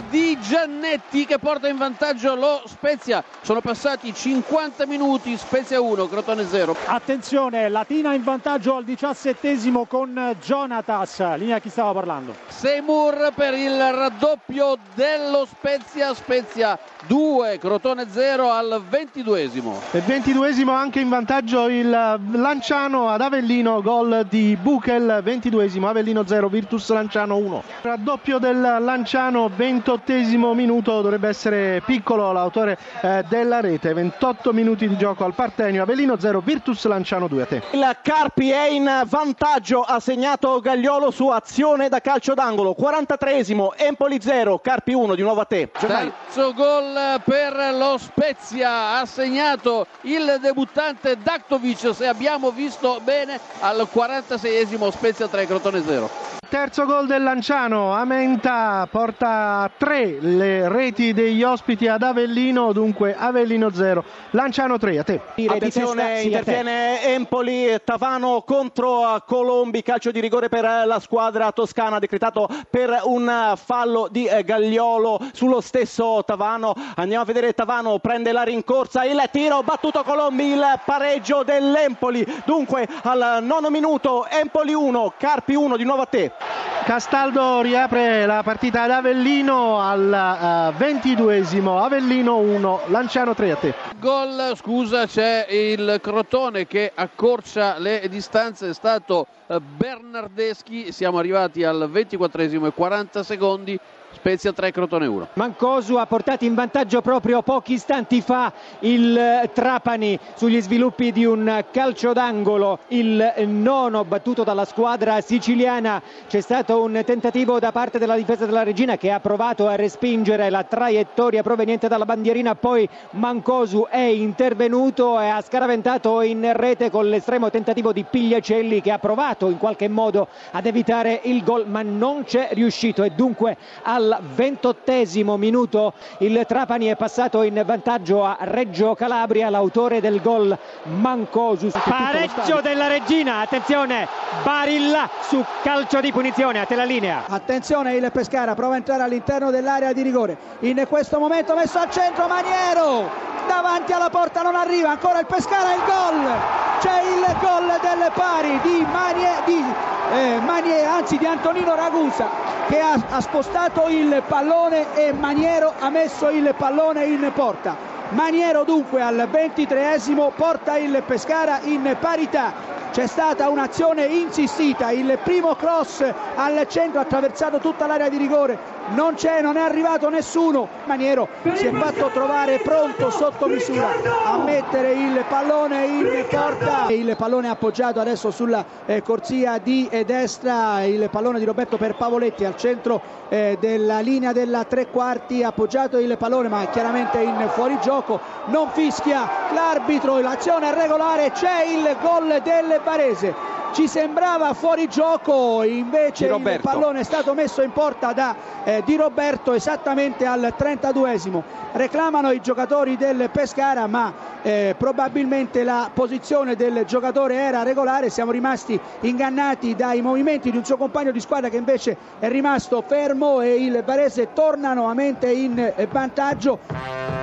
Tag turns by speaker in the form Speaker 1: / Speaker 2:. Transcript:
Speaker 1: di Giannetti che porta in vantaggio lo Spezia. Sono passati 50 minuti, Spezia 1, Crotone 0.
Speaker 2: Attenzione, Latina in vantaggio al diciassettesimo con Jonatas. Linea chi stava parlando?
Speaker 1: Seymour per il raddoppio dello Spezia, Spezia 2, Crotone 0 al ventiduesimo.
Speaker 3: E ventiduesimo anche in vantaggio il Lanciano ad Avellino, gol di Buchel, ventiduesimo, Avellino 0, Virtus Lanciano 1. Raddoppio del Lanciano, ventottesimo minuto, dovrebbe essere piccolo l'autore eh, della rete, 28 minuti di gioco al Partenio, Avellino 0, Virtus Lanciano 2 a te.
Speaker 4: Il Carpi è in vantaggio, ha segnato Gagliolo su azione da calcio d'angolo, 43esimo, Empoli 0, Carpi 1, di nuovo a te.
Speaker 1: Terzo gol per lo Spezia, ha segnato il debuttante Daktovic, se abbiamo visto bene, al 46esimo Spezia 3, Crotone 0.
Speaker 3: Terzo gol del Lanciano, Amenta porta a tre le reti degli ospiti ad Avellino, dunque Avellino 0, Lanciano 3, a te.
Speaker 4: Attenzione, interviene Empoli, Tavano contro Colombi, calcio di rigore per la squadra toscana, decretato per un fallo di Gagliolo sullo stesso Tavano. Andiamo a vedere Tavano, prende la rincorsa, il tiro, battuto Colombi, il pareggio dell'Empoli. Dunque al nono minuto, Empoli 1, Carpi 1, di nuovo a te.
Speaker 3: Castaldo riapre la partita ad Avellino al ventiduesimo, uh, Avellino 1, Lanciano 3 a te.
Speaker 1: Gol, scusa, c'è il Crotone che accorcia le distanze, è stato Bernardeschi, siamo arrivati al 24esimo e 40 secondi. Spezia 3, Crotone 1.
Speaker 2: Mancosu ha portato in vantaggio proprio pochi istanti fa il Trapani sugli sviluppi di un calcio d'angolo, il nono battuto dalla squadra siciliana. C'è stato un tentativo da parte della difesa della Regina che ha provato a respingere la traiettoria proveniente dalla bandierina, poi Mancosu è intervenuto e ha scaraventato in rete con l'estremo tentativo di Pigliacelli che ha provato in qualche modo ad evitare il gol ma non c'è riuscito e dunque al ventottesimo minuto il Trapani è passato in vantaggio a Reggio Calabria, l'autore del gol Mancosu. Pareggio della Regina, attenzione, Barilla su calcio di punizione, a te la linea.
Speaker 5: Attenzione il Pescara, prova a entrare all'interno dell'area di rigore, in questo momento messo al centro Maniero, davanti alla porta non arriva, ancora il Pescara, il gol, c'è il gol del pari di Manie, di, eh, Manie anzi di Antonino Ragusa che ha, ha spostato il pallone e Maniero ha messo il pallone in porta. Maniero dunque al ventitreesimo porta il Pescara in parità c'è stata un'azione insistita, il primo cross al centro ha attraversato tutta l'area di rigore, non c'è, non è arrivato nessuno, Maniero si è fatto trovare pronto sotto misura a mettere il pallone in porta, il pallone appoggiato adesso sulla eh, corsia di eh, destra, il pallone di Roberto per Pavoletti al centro eh, della linea della tre quarti, appoggiato il pallone ma chiaramente in fuorigioco, non fischia l'arbitro, l'azione regolare, c'è il gol del Barese. Ci sembrava fuori gioco, invece il pallone è stato messo in porta da eh, Di Roberto esattamente al 32esimo. Reclamano i giocatori del Pescara, ma eh, probabilmente la posizione del giocatore era regolare. Siamo rimasti ingannati dai movimenti di un suo compagno di squadra che invece è rimasto fermo e il Barese torna nuovamente in vantaggio.